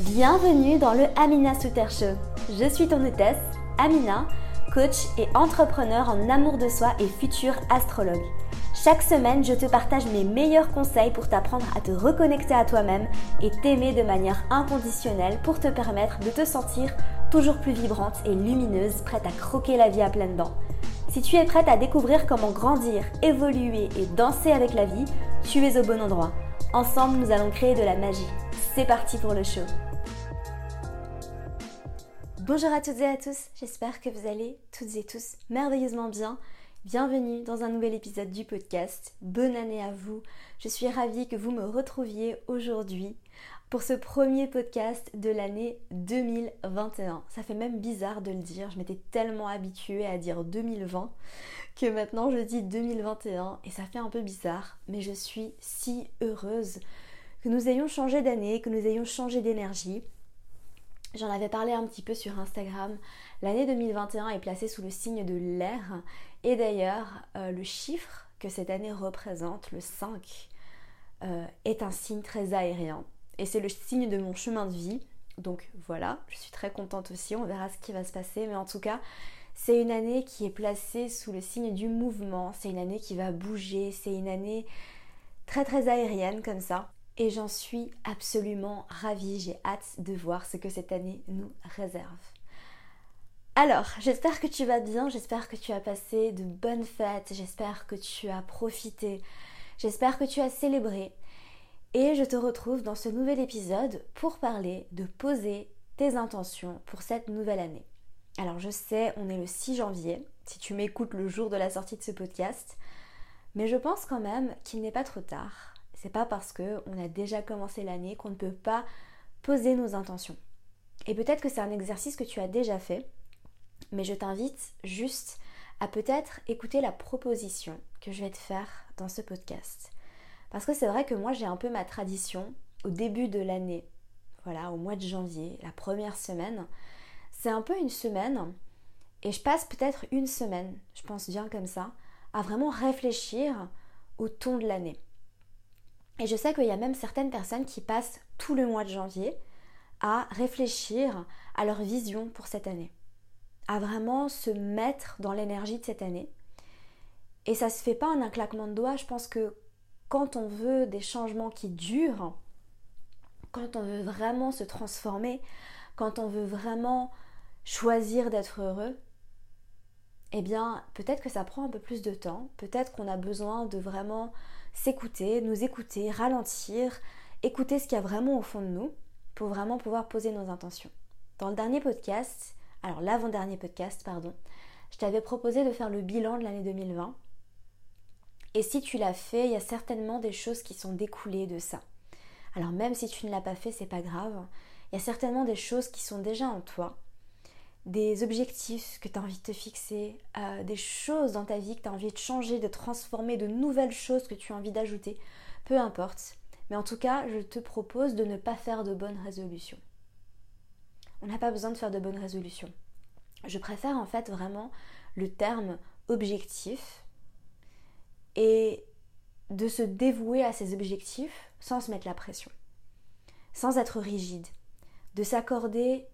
Bienvenue dans le Amina Souter Show. Je suis ton hôtesse, Amina, coach et entrepreneur en amour de soi et futur astrologue. Chaque semaine, je te partage mes meilleurs conseils pour t'apprendre à te reconnecter à toi-même et t'aimer de manière inconditionnelle pour te permettre de te sentir toujours plus vibrante et lumineuse, prête à croquer la vie à pleines dents. Si tu es prête à découvrir comment grandir, évoluer et danser avec la vie, tu es au bon endroit. Ensemble, nous allons créer de la magie. C'est parti pour le show. Bonjour à toutes et à tous, j'espère que vous allez toutes et tous merveilleusement bien. Bienvenue dans un nouvel épisode du podcast. Bonne année à vous. Je suis ravie que vous me retrouviez aujourd'hui pour ce premier podcast de l'année 2021. Ça fait même bizarre de le dire, je m'étais tellement habituée à dire 2020 que maintenant je dis 2021 et ça fait un peu bizarre, mais je suis si heureuse que nous ayons changé d'année, que nous ayons changé d'énergie J'en avais parlé un petit peu sur Instagram. L'année 2021 est placée sous le signe de l'air. Et d'ailleurs, euh, le chiffre que cette année représente, le 5, euh, est un signe très aérien. Et c'est le signe de mon chemin de vie. Donc voilà, je suis très contente aussi. On verra ce qui va se passer. Mais en tout cas, c'est une année qui est placée sous le signe du mouvement. C'est une année qui va bouger. C'est une année très très aérienne comme ça et j'en suis absolument ravie. J'ai hâte de voir ce que cette année nous réserve. Alors, j'espère que tu vas bien, j'espère que tu as passé de bonnes fêtes, j'espère que tu as profité, j'espère que tu as célébré. Et je te retrouve dans ce nouvel épisode pour parler de poser tes intentions pour cette nouvelle année. Alors je sais, on est le 6 janvier, si tu m'écoutes le jour de la sortie de ce podcast, mais je pense quand même qu'il n'est pas trop tard c'est pas parce qu'on a déjà commencé l'année qu'on ne peut pas poser nos intentions. Et peut-être que c'est un exercice que tu as déjà fait, mais je t'invite juste à peut-être écouter la proposition que je vais te faire dans ce podcast. Parce que c'est vrai que moi j'ai un peu ma tradition au début de l'année, voilà, au mois de janvier, la première semaine. C'est un peu une semaine, et je passe peut-être une semaine, je pense bien comme ça, à vraiment réfléchir au ton de l'année. Et je sais qu'il y a même certaines personnes qui passent tout le mois de janvier à réfléchir à leur vision pour cette année, à vraiment se mettre dans l'énergie de cette année. Et ça se fait pas en un claquement de doigts. Je pense que quand on veut des changements qui durent, quand on veut vraiment se transformer, quand on veut vraiment choisir d'être heureux, eh bien peut-être que ça prend un peu plus de temps, peut-être qu'on a besoin de vraiment s'écouter, nous écouter, ralentir, écouter ce qu'il y a vraiment au fond de nous pour vraiment pouvoir poser nos intentions. Dans le dernier podcast, alors l'avant-dernier podcast, pardon, je t'avais proposé de faire le bilan de l'année 2020. Et si tu l'as fait, il y a certainement des choses qui sont découlées de ça. Alors même si tu ne l'as pas fait, c'est pas grave. Il y a certainement des choses qui sont déjà en toi des objectifs que tu as envie de te fixer, euh, des choses dans ta vie que tu as envie de changer, de transformer, de nouvelles choses que tu as envie d'ajouter, peu importe. Mais en tout cas, je te propose de ne pas faire de bonnes résolutions. On n'a pas besoin de faire de bonnes résolutions. Je préfère en fait vraiment le terme objectif et de se dévouer à ces objectifs sans se mettre la pression, sans être rigide, de s'accorder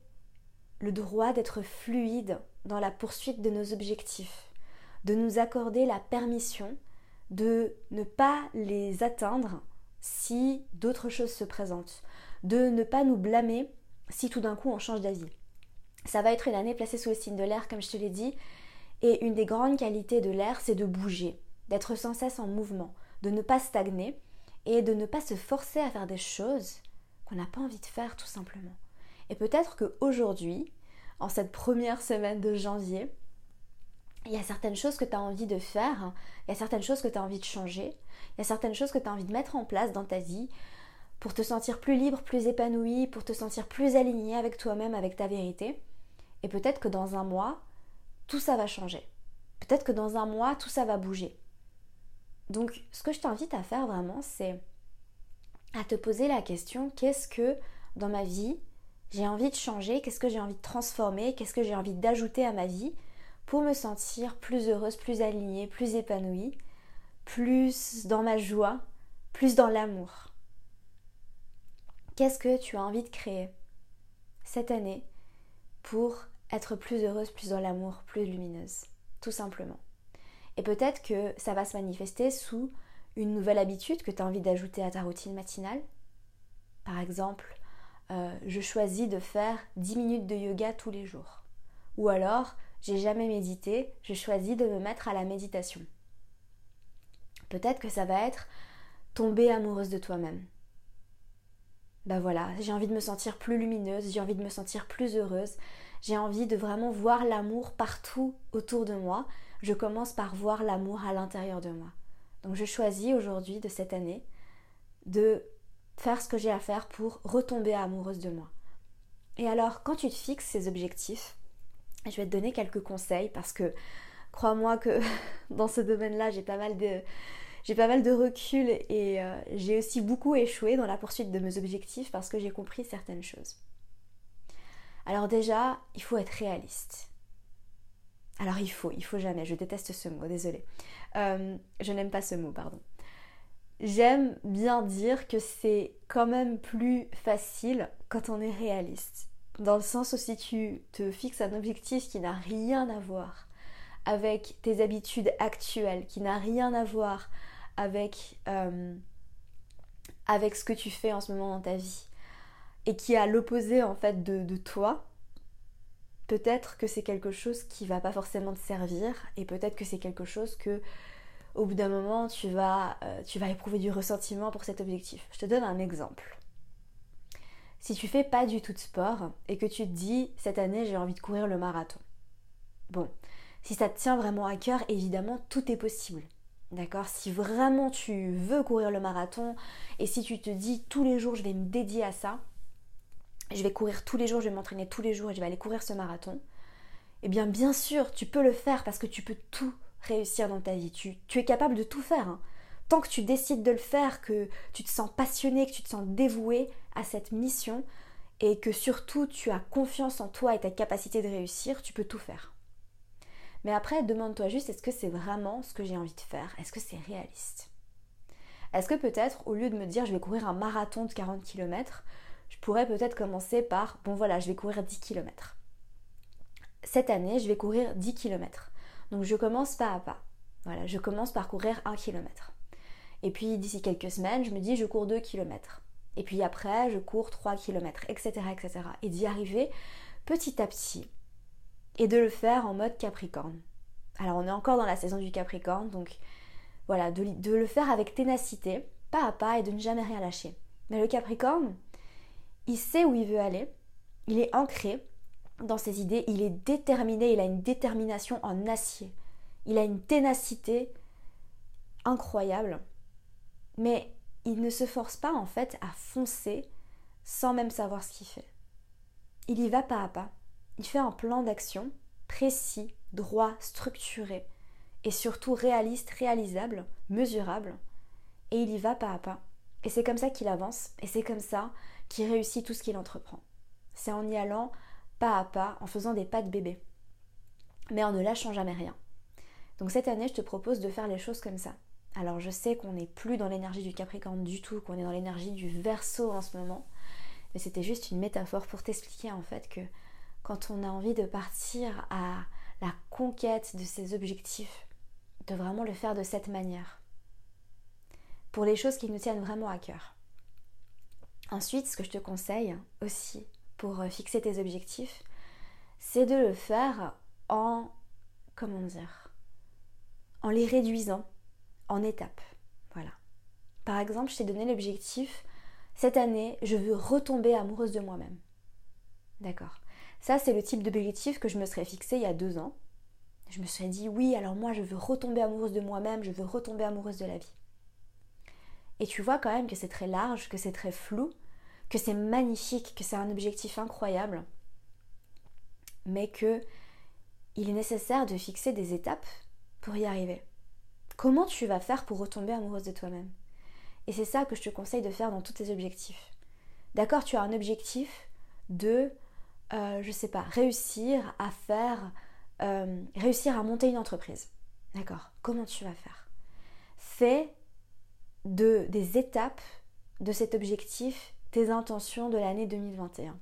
le droit d'être fluide dans la poursuite de nos objectifs, de nous accorder la permission de ne pas les atteindre si d'autres choses se présentent, de ne pas nous blâmer si tout d'un coup on change d'avis. Ça va être une année placée sous le signe de l'air, comme je te l'ai dit, et une des grandes qualités de l'air, c'est de bouger, d'être sans cesse en mouvement, de ne pas stagner et de ne pas se forcer à faire des choses qu'on n'a pas envie de faire tout simplement. Et peut-être qu'aujourd'hui, en cette première semaine de janvier, il y a certaines choses que tu as envie de faire, il y a certaines choses que tu as envie de changer, il y a certaines choses que tu as envie de mettre en place dans ta vie pour te sentir plus libre, plus épanoui, pour te sentir plus aligné avec toi-même, avec ta vérité. Et peut-être que dans un mois, tout ça va changer. Peut-être que dans un mois, tout ça va bouger. Donc, ce que je t'invite à faire vraiment, c'est à te poser la question, qu'est-ce que dans ma vie j'ai envie de changer, qu'est-ce que j'ai envie de transformer, qu'est-ce que j'ai envie d'ajouter à ma vie pour me sentir plus heureuse, plus alignée, plus épanouie, plus dans ma joie, plus dans l'amour. Qu'est-ce que tu as envie de créer cette année pour être plus heureuse, plus dans l'amour, plus lumineuse, tout simplement? Et peut-être que ça va se manifester sous une nouvelle habitude que tu as envie d'ajouter à ta routine matinale. Par exemple, euh, je choisis de faire 10 minutes de yoga tous les jours. Ou alors, j'ai jamais médité, je choisis de me mettre à la méditation. Peut-être que ça va être tomber amoureuse de toi-même. Ben voilà, j'ai envie de me sentir plus lumineuse, j'ai envie de me sentir plus heureuse, j'ai envie de vraiment voir l'amour partout autour de moi. Je commence par voir l'amour à l'intérieur de moi. Donc je choisis aujourd'hui de cette année de faire ce que j'ai à faire pour retomber amoureuse de moi. Et alors, quand tu te fixes ces objectifs, je vais te donner quelques conseils parce que crois-moi que dans ce domaine-là, j'ai pas mal de j'ai pas mal de recul et euh, j'ai aussi beaucoup échoué dans la poursuite de mes objectifs parce que j'ai compris certaines choses. Alors déjà, il faut être réaliste. Alors il faut, il faut jamais, je déteste ce mot, désolé. Euh, je n'aime pas ce mot, pardon. J'aime bien dire que c'est quand même plus facile quand on est réaliste. Dans le sens où si tu te fixes un objectif qui n'a rien à voir avec tes habitudes actuelles, qui n'a rien à voir avec, euh, avec ce que tu fais en ce moment dans ta vie, et qui est à l'opposé en fait de, de toi, peut-être que c'est quelque chose qui va pas forcément te servir, et peut-être que c'est quelque chose que au bout d'un moment, tu vas, euh, tu vas éprouver du ressentiment pour cet objectif. Je te donne un exemple. Si tu fais pas du tout de sport et que tu te dis cette année j'ai envie de courir le marathon. Bon, si ça te tient vraiment à cœur, évidemment tout est possible. D'accord? Si vraiment tu veux courir le marathon et si tu te dis tous les jours je vais me dédier à ça, je vais courir tous les jours, je vais m'entraîner tous les jours et je vais aller courir ce marathon, eh bien bien sûr tu peux le faire parce que tu peux tout réussir dans ta vie. Tu, es capable de tout faire. Hein. Tant que tu décides de le faire, que tu te sens passionné, que tu te sens dévoué à cette mission et que surtout tu as confiance en toi et ta capacité de réussir, tu peux tout faire. Mais après, demande-toi juste, est-ce que c'est vraiment ce que j'ai envie de faire? Est-ce que c'est réaliste? Est-ce que peut-être, au lieu de me dire je vais courir un marathon de 40 km, je pourrais peut-être commencer par, bon voilà, je vais courir 10 km. Cette année, je vais courir 10 km. Donc je commence pas à pas. Voilà, je commence par courir un kilomètre. Et puis d'ici quelques semaines, je me dis je cours 2 km. Et puis après, je cours 3 km, etc. etc. Et d'y arriver petit à petit. Et de le faire en mode Capricorne. Alors on est encore dans la saison du Capricorne, donc voilà, de le faire avec ténacité, pas à pas, et de ne jamais rien lâcher. Mais le Capricorne, il sait où il veut aller, il est ancré, dans ses idées, il est déterminé, il a une détermination en acier. Il a une ténacité incroyable. Mais il ne se force pas en fait à foncer sans même savoir ce qu'il fait. Il y va pas à pas. Il fait un plan d'action précis, droit, structuré et surtout réaliste, réalisable, mesurable. Et il y va pas à pas. Et c'est comme ça qu'il avance et c'est comme ça qu'il réussit tout ce qu'il entreprend. C'est en y allant pas à pas, en faisant des pas de bébé, mais en ne lâchant jamais rien. Donc cette année, je te propose de faire les choses comme ça. Alors je sais qu'on n'est plus dans l'énergie du Capricorne du tout, qu'on est dans l'énergie du Verseau en ce moment, mais c'était juste une métaphore pour t'expliquer en fait que quand on a envie de partir à la conquête de ses objectifs, de vraiment le faire de cette manière. Pour les choses qui nous tiennent vraiment à cœur. Ensuite, ce que je te conseille aussi, pour euh, fixer tes objectifs, c'est de le faire en, comment dire, en les réduisant en étapes. Voilà. Par exemple, je t'ai donné l'objectif, cette année, je veux retomber amoureuse de moi-même. D'accord. Ça, c'est le type d'objectif que je me serais fixé il y a deux ans. Je me serais dit, oui, alors moi, je veux retomber amoureuse de moi-même, je veux retomber amoureuse de la vie. Et tu vois quand même que c'est très large, que c'est très flou, que c'est magnifique, que c'est un objectif incroyable, mais que il est nécessaire de fixer des étapes pour y arriver. Comment tu vas faire pour retomber amoureuse de toi-même? Et c'est ça que je te conseille de faire dans tous tes objectifs. D'accord, tu as un objectif de, euh, je sais pas, réussir à faire, euh, réussir à monter une entreprise. D'accord, comment tu vas faire? Fais de, des étapes de cet objectif tes intentions de l'année 2021.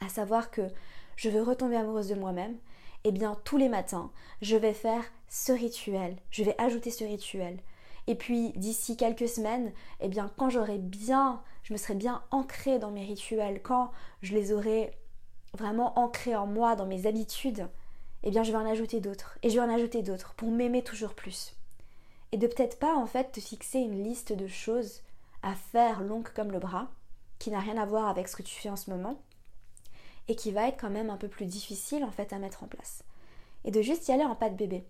à savoir que je veux retomber amoureuse de moi-même, eh bien tous les matins, je vais faire ce rituel, je vais ajouter ce rituel. Et puis d'ici quelques semaines, eh bien quand j'aurai bien, je me serai bien ancrée dans mes rituels, quand je les aurai vraiment ancrés en moi, dans mes habitudes, eh bien je vais en ajouter d'autres et je vais en ajouter d'autres pour m'aimer toujours plus. Et de peut-être pas en fait te fixer une liste de choses à faire longue comme le bras, qui n'a rien à voir avec ce que tu fais en ce moment, et qui va être quand même un peu plus difficile en fait à mettre en place. Et de juste y aller en pas de bébé.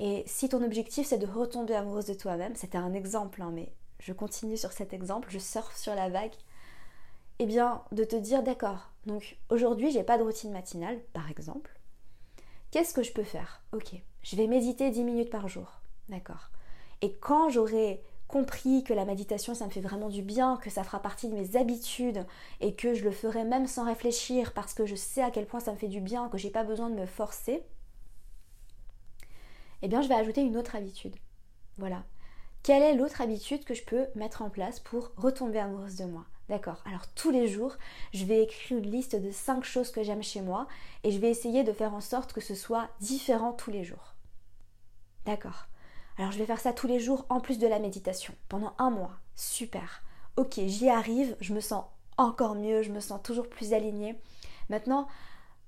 Et si ton objectif c'est de retomber amoureuse de toi-même, c'était un exemple, hein, mais je continue sur cet exemple, je surfe sur la vague, eh bien de te dire d'accord, donc aujourd'hui j'ai pas de routine matinale, par exemple. Qu'est-ce que je peux faire? Ok, je vais méditer 10 minutes par jour. D'accord. Et quand j'aurai compris que la méditation ça me fait vraiment du bien, que ça fera partie de mes habitudes et que je le ferai même sans réfléchir parce que je sais à quel point ça me fait du bien, que j'ai pas besoin de me forcer, eh bien je vais ajouter une autre habitude. Voilà. Quelle est l'autre habitude que je peux mettre en place pour retomber amoureuse de moi? D'accord. Alors tous les jours, je vais écrire une liste de 5 choses que j'aime chez moi et je vais essayer de faire en sorte que ce soit différent tous les jours. D'accord. Alors je vais faire ça tous les jours en plus de la méditation, pendant un mois. Super. Ok, j'y arrive, je me sens encore mieux, je me sens toujours plus alignée. Maintenant,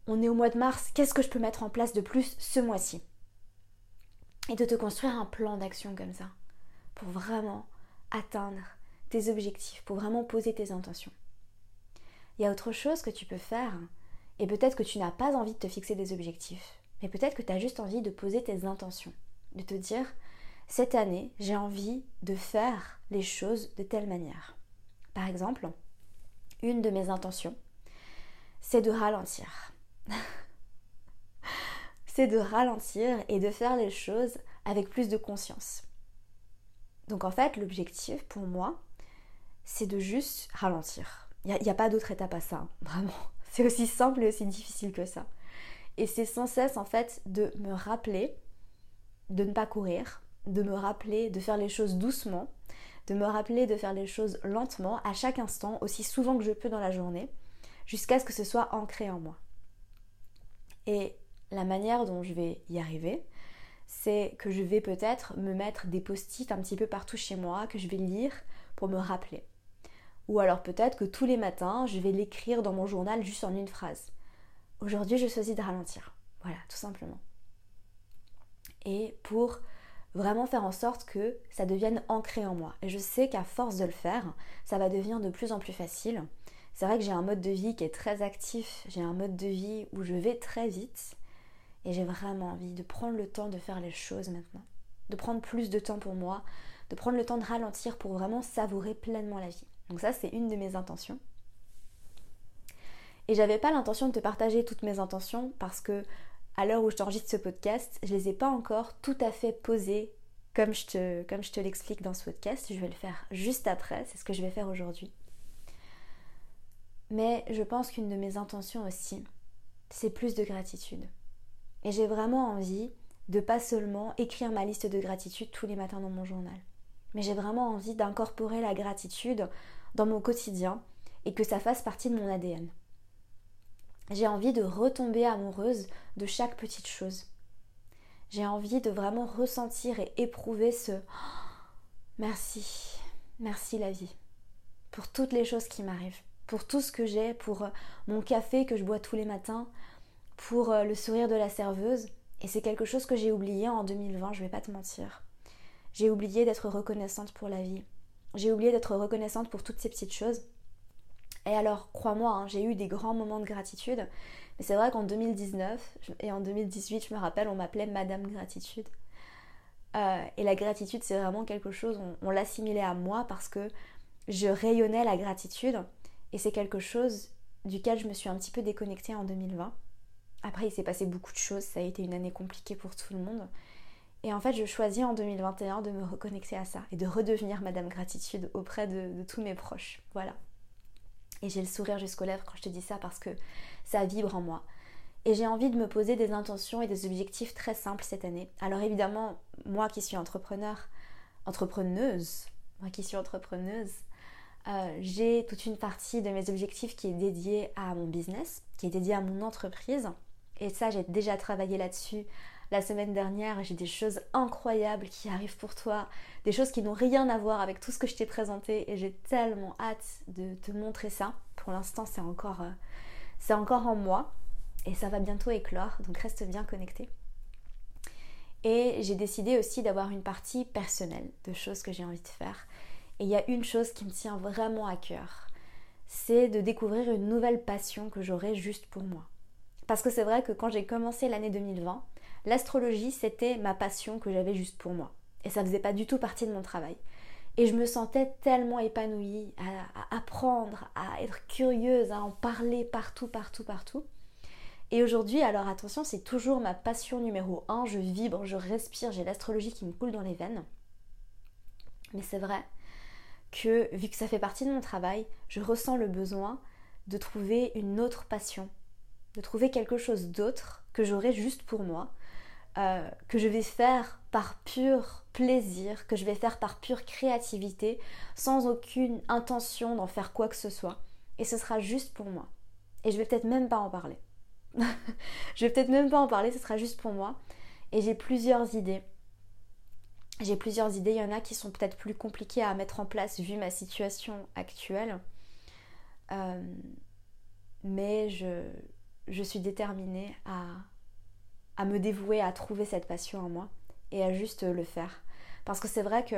on est au mois de mars, qu'est-ce que je peux mettre en place de plus ce mois-ci? Et de te construire un plan d'action comme ça, pour vraiment atteindre tes objectifs, pour vraiment poser tes intentions. Il y a autre chose que tu peux faire, et peut-être que tu n'as pas envie de te fixer des objectifs, mais peut-être que tu as juste envie de poser tes intentions, de te dire, cette année, j'ai envie de faire les choses de telle manière. Par exemple, une de mes intentions, c'est de ralentir. c'est de ralentir et de faire les choses avec plus de conscience. Donc en fait, l'objectif pour moi, c'est de juste ralentir. Il n'y a, pas d'autre étape à ça, hein, vraiment. C'est aussi simple et aussi difficile que ça. Et c'est sans cesse en fait de me rappeler de ne pas courir, de me rappeler de faire les choses doucement, de me rappeler de faire les choses lentement, à chaque instant, aussi souvent que je peux dans la journée, jusqu'à ce que ce soit ancré en moi. Et la manière dont je vais y arriver, c'est que je vais peut-être me mettre des post-it un petit peu partout chez moi, que je vais lire pour me rappeler. Ou alors peut-être que tous les matins, je vais l'écrire dans mon journal juste en une phrase. Aujourd'hui, je choisis de ralentir. Voilà, tout simplement. Et pour vraiment faire en sorte que ça devienne ancré en moi. Et je sais qu'à force de le faire, ça va devenir de plus en plus facile. C'est vrai que j'ai un mode de vie qui est très actif, j'ai un mode de vie où je vais très vite et j'ai vraiment envie de prendre le temps de faire les choses maintenant, de prendre plus de temps pour moi, de prendre le temps de ralentir pour vraiment savourer pleinement la vie. Donc ça c'est une de mes intentions. Et j'avais pas l'intention de te partager toutes mes intentions parce que à l'heure où je t'enregistre ce podcast, je les ai pas encore tout à fait posées comme je te, comme je te l'explique dans ce podcast. Je vais le faire juste après, c'est ce que je vais faire aujourd'hui. Mais je pense qu'une de mes intentions aussi, c'est plus de gratitude. Et j'ai vraiment envie de pas seulement écrire ma liste de gratitude tous les matins dans mon journal, mais j'ai vraiment envie d'incorporer la gratitude dans mon quotidien et que ça fasse partie de mon ADN j'ai envie de retomber amoureuse de chaque petite chose. J'ai envie de vraiment ressentir et éprouver ce merci, merci la vie, pour toutes les choses qui m'arrivent, pour tout ce que j'ai, pour euh, mon café que je bois tous les matins, pour euh, le sourire de la serveuse. Et c'est quelque chose que j'ai oublié en 2020, je vais pas te mentir. J'ai oublié d'être reconnaissante pour la vie. J'ai oublié d'être reconnaissante pour toutes ces petites choses. Et alors, crois-moi, hein, j'ai eu des grands moments de gratitude. Mais c'est vrai qu'en 2019 et en 2018, je me rappelle, on m'appelait Madame Gratitude. Euh, et la gratitude, c'est vraiment quelque chose, on, l'assimilait à moi parce que je rayonnais la gratitude. Et c'est quelque chose duquel je me suis un petit peu déconnectée en 2020. Après, il s'est passé beaucoup de choses, ça a été une année compliquée pour tout le monde. Et en fait, je choisis en 2021 de me reconnecter à ça et de redevenir Madame Gratitude auprès de tous mes proches. Voilà. Et j'ai le sourire jusqu'aux lèvres quand je te dis ça parce que ça vibre en moi. Et j'ai envie de me poser des intentions et des objectifs très simples cette année. Alors évidemment, moi qui suis entrepreneur, entrepreneuse, moi qui suis entrepreneuse, Euh, j'ai toute une partie de mes objectifs qui est dédiée à mon business, qui est dédiée à mon entreprise. Et ça, j'ai déjà travaillé là-dessus la semaine dernière. J'ai des choses incroyables qui arrivent pour toi, des choses qui n'ont rien à voir avec tout ce que je t'ai présenté. Et j'ai tellement hâte de te montrer ça. Pour l'instant, c'est encore, euh, c'est encore en moi. Et ça va bientôt éclore, donc reste bien connecté. Et j'ai décidé aussi d'avoir une partie personnelle de choses que j'ai envie de faire. Et il y a une chose qui me tient vraiment à cœur, c'est de découvrir une nouvelle passion que j'aurai juste pour moi. Parce que c'est vrai que quand j'ai commencé l'année 2020, l'astrologie c'était ma passion que j'avais juste pour moi. Et ça faisait pas du tout partie de mon travail. Et je me sentais tellement épanouie à, apprendre, à être curieuse, à en parler partout, partout, partout. Et aujourd'hui, alors attention, c'est toujours ma passion numéro un. Je vibre, je respire, j'ai l'astrologie qui me coule dans les veines. Mais c'est vrai que vu que ça fait partie de mon travail, je ressens le besoin de trouver une autre passion, de trouver quelque chose d'autre que j'aurai juste pour moi, euh, que je vais faire par pur plaisir, que je vais faire par pure créativité, sans aucune intention d'en faire quoi que ce soit. Et ce sera juste pour moi. Et je vais peut-être même pas en parler. je vais peut-être même pas en parler, ce sera juste pour moi. Et j'ai plusieurs idées j'ai plusieurs idées, il y en a qui sont peut-être plus compliquées à mettre en place vu ma situation actuelle. Euh, mais je, je, suis déterminée à, à me dévouer à trouver cette passion en moi et à juste le faire. Parce que c'est vrai que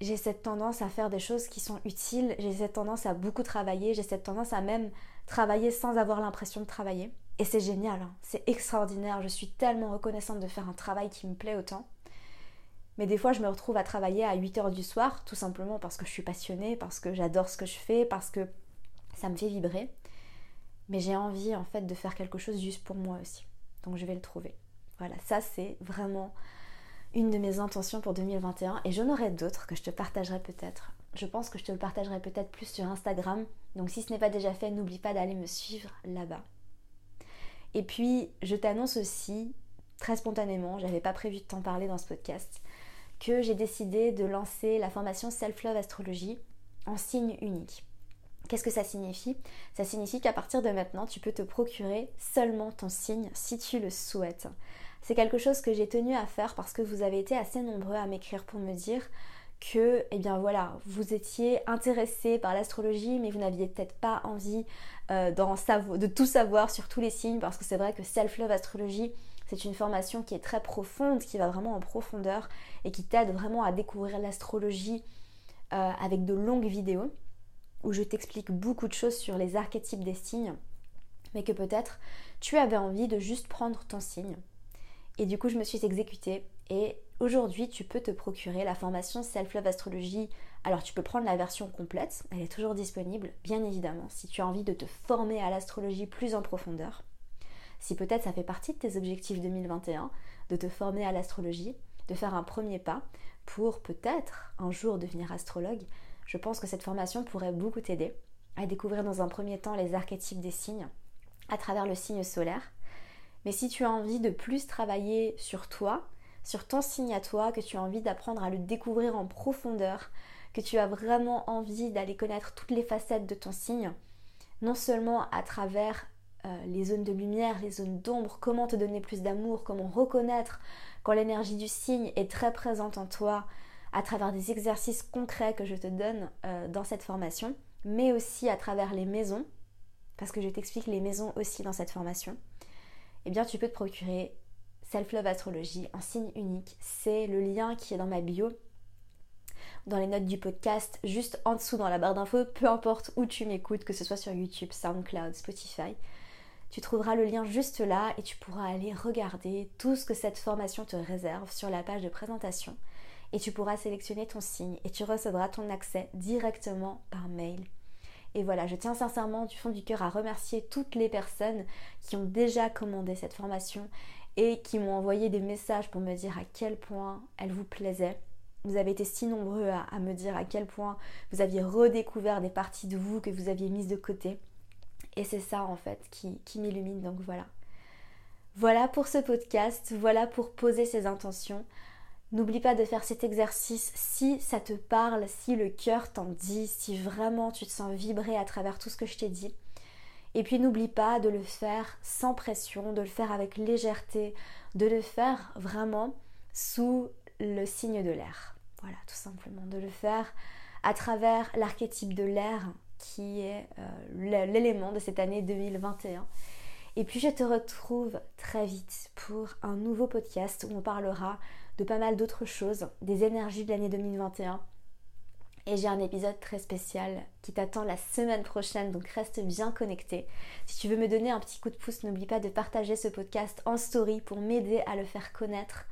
j'ai cette tendance à faire des choses qui sont utiles, j'ai cette tendance à beaucoup travailler, j'ai cette tendance à même travailler sans avoir l'impression de travailler. Et c'est génial, hein. c'est extraordinaire, je suis tellement reconnaissante de faire un travail qui me plaît autant. Mais des fois, je me retrouve à travailler à 8 heures du soir, tout simplement parce que je suis passionnée, parce que j'adore ce que je fais, parce que ça me fait vibrer. Mais j'ai envie en fait de faire quelque chose juste pour moi aussi. Donc je vais le trouver. Voilà, ça c'est vraiment une de mes intentions pour 2021 et j'en aurai d'autres que je te partagerai peut-être. Je pense que je te le partagerai peut-être plus sur Instagram. Donc si ce n'est pas déjà fait, n'oublie pas d'aller me suivre là-bas. Et puis, je t'annonce aussi, très spontanément, j'avais pas prévu de t'en parler dans ce podcast, que j'ai décidé de lancer la formation Self-Love Astrologie en signe unique. Qu'est-ce que ça signifie? Ça signifie qu'à partir de maintenant, tu peux te procurer seulement ton signe si tu le souhaites. C'est quelque chose que j'ai tenu à faire parce que vous avez été assez nombreux à m'écrire pour me dire que, eh bien voilà, vous étiez intéressé par l'astrologie, mais vous n'aviez peut-être pas envie euh, de tout savoir sur tous les signes, parce que c'est vrai que Self-Love Astrologie, c'est une formation qui est très profonde, qui va vraiment en profondeur et qui t'aide vraiment à découvrir l'astrologie euh, avec de longues vidéos où je t'explique beaucoup de choses sur les archétypes des signes, mais que peut-être tu avais envie de juste prendre ton signe. Et du coup, je me suis exécutée et aujourd'hui, tu peux te procurer la formation Self-Love Astrologie. Alors, tu peux prendre la version complète, elle est toujours disponible, bien évidemment, si tu as envie de te former à l'astrologie plus en profondeur si peut-être ça fait partie de tes objectifs 2021, de te former à l'astrologie, de faire un premier pas pour peut-être un jour devenir astrologue, je pense que cette formation pourrait beaucoup t'aider à découvrir dans un premier temps les archétypes des signes à travers le signe solaire. Mais si tu as envie de plus travailler sur toi, sur ton signe à toi, que tu as envie d'apprendre à le découvrir en profondeur, que tu as vraiment envie d'aller connaître toutes les facettes de ton signe, non seulement à travers euh, les zones de lumière, les zones d'ombre, comment te donner plus d'amour, comment reconnaître quand l'énergie du signe est très présente en toi à travers des exercices concrets que je te donne euh, dans cette formation, mais aussi à travers les maisons, parce que je t'explique les maisons aussi dans cette formation, eh bien tu peux te procurer Self-Love Astrologie en signe unique. C'est le lien qui est dans ma bio, dans les notes du podcast, juste en dessous dans la barre d'infos, peu importe où tu m'écoutes, que ce soit sur YouTube, SoundCloud, Spotify. Tu trouveras le lien juste là et tu pourras aller regarder tout ce que cette formation te réserve sur la page de présentation et tu pourras sélectionner ton signe et tu recevras ton accès directement par mail. Et voilà, je tiens sincèrement du fond du cœur à remercier toutes les personnes qui ont déjà commandé cette formation et qui m'ont envoyé des messages pour me dire à quel point elle vous plaisait. Vous avez été si nombreux à, me dire à quel point vous aviez redécouvert des parties de vous que vous aviez mises de côté. Et c'est ça en fait qui, m'illumine. Donc voilà. Voilà pour ce podcast, voilà pour poser ces intentions. N'oublie pas de faire cet exercice si ça te parle, si le cœur t'en dit, si vraiment tu te sens vibrer à travers tout ce que je t'ai dit. Et puis n'oublie pas de le faire sans pression, de le faire avec légèreté, de le faire vraiment sous le signe de l'air. Voilà, tout simplement, de le faire à travers l'archétype de l'air qui est euh, l'élément de cette année 2021. Et puis je te retrouve très vite pour un nouveau podcast où on parlera de pas mal d'autres choses, des énergies de l'année 2021. Et j'ai un épisode très spécial qui t'attend la semaine prochaine, donc reste bien connecté. Si tu veux me donner un petit coup de pouce, n'oublie pas de partager ce podcast en story pour m'aider à le faire connaître.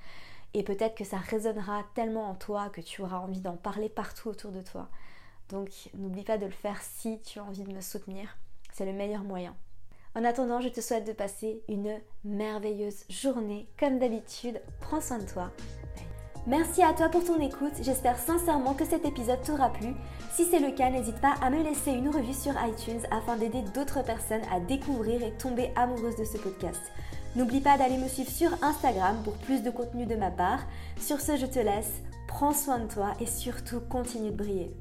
Et peut-être que ça résonnera tellement en toi que tu auras envie d'en parler partout autour de toi. Donc n'oublie pas de le faire si tu as envie de me soutenir. C'est le meilleur moyen. En attendant, je te souhaite de passer une merveilleuse journée. Comme d'habitude, prends soin de toi. Merci à toi pour ton écoute. J'espère sincèrement que cet épisode t'aura plu. Si c'est le cas, n'hésite pas à me laisser une revue sur iTunes afin d'aider d'autres personnes à découvrir et tomber amoureuses de ce podcast. N'oublie pas d'aller me suivre sur Instagram pour plus de contenu de ma part. Sur ce, je te laisse. Prends soin de toi et surtout continue de briller.